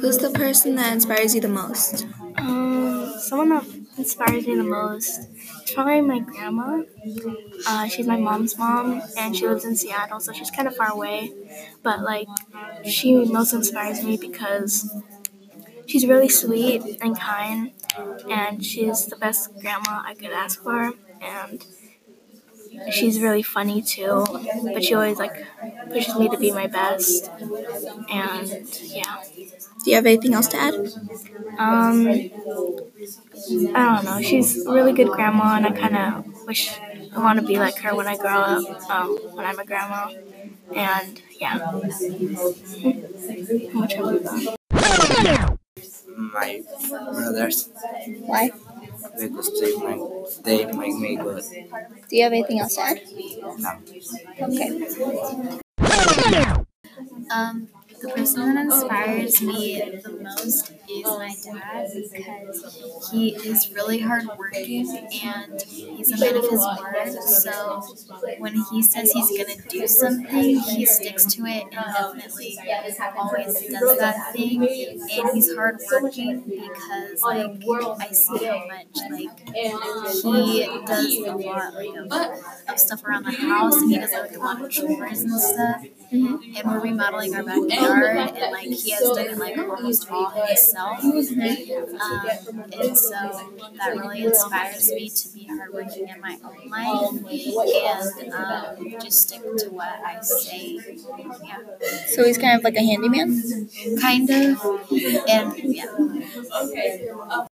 Who's the person that inspires you the most? Um, someone that inspires me the most is probably my grandma. Uh, she's my mom's mom, and she lives in Seattle, so she's kind of far away. But like, she most inspires me because she's really sweet and kind, and she's the best grandma I could ask for, and she's really funny too. But she always like pushes me to be my best, and yeah. Do you have anything else to add? Um, I don't know. She's a really good grandma, and I kind of wish I want to be like her when I grow up, um, when I'm a grandma. And yeah. How much have my brothers Why? because they make they make me good. Do you have anything else to add? No. Okay. Um, the person that inspires me the most is my dad because he is really hardworking and he's a man of his word. So when he says he's gonna do something, he sticks to it and definitely always does that thing. And he's hardworking because like I see how much like he does a lot like of, stuff around the house and he does like a lot of chores and stuff. Mm-hmm. And we're remodeling our backyard, and like he has done it like almost all himself. Um, and so that really inspires me to be hardworking in my own life and um, just stick to what I say. Yeah, So he's kind of like a handyman? kind of. And yeah.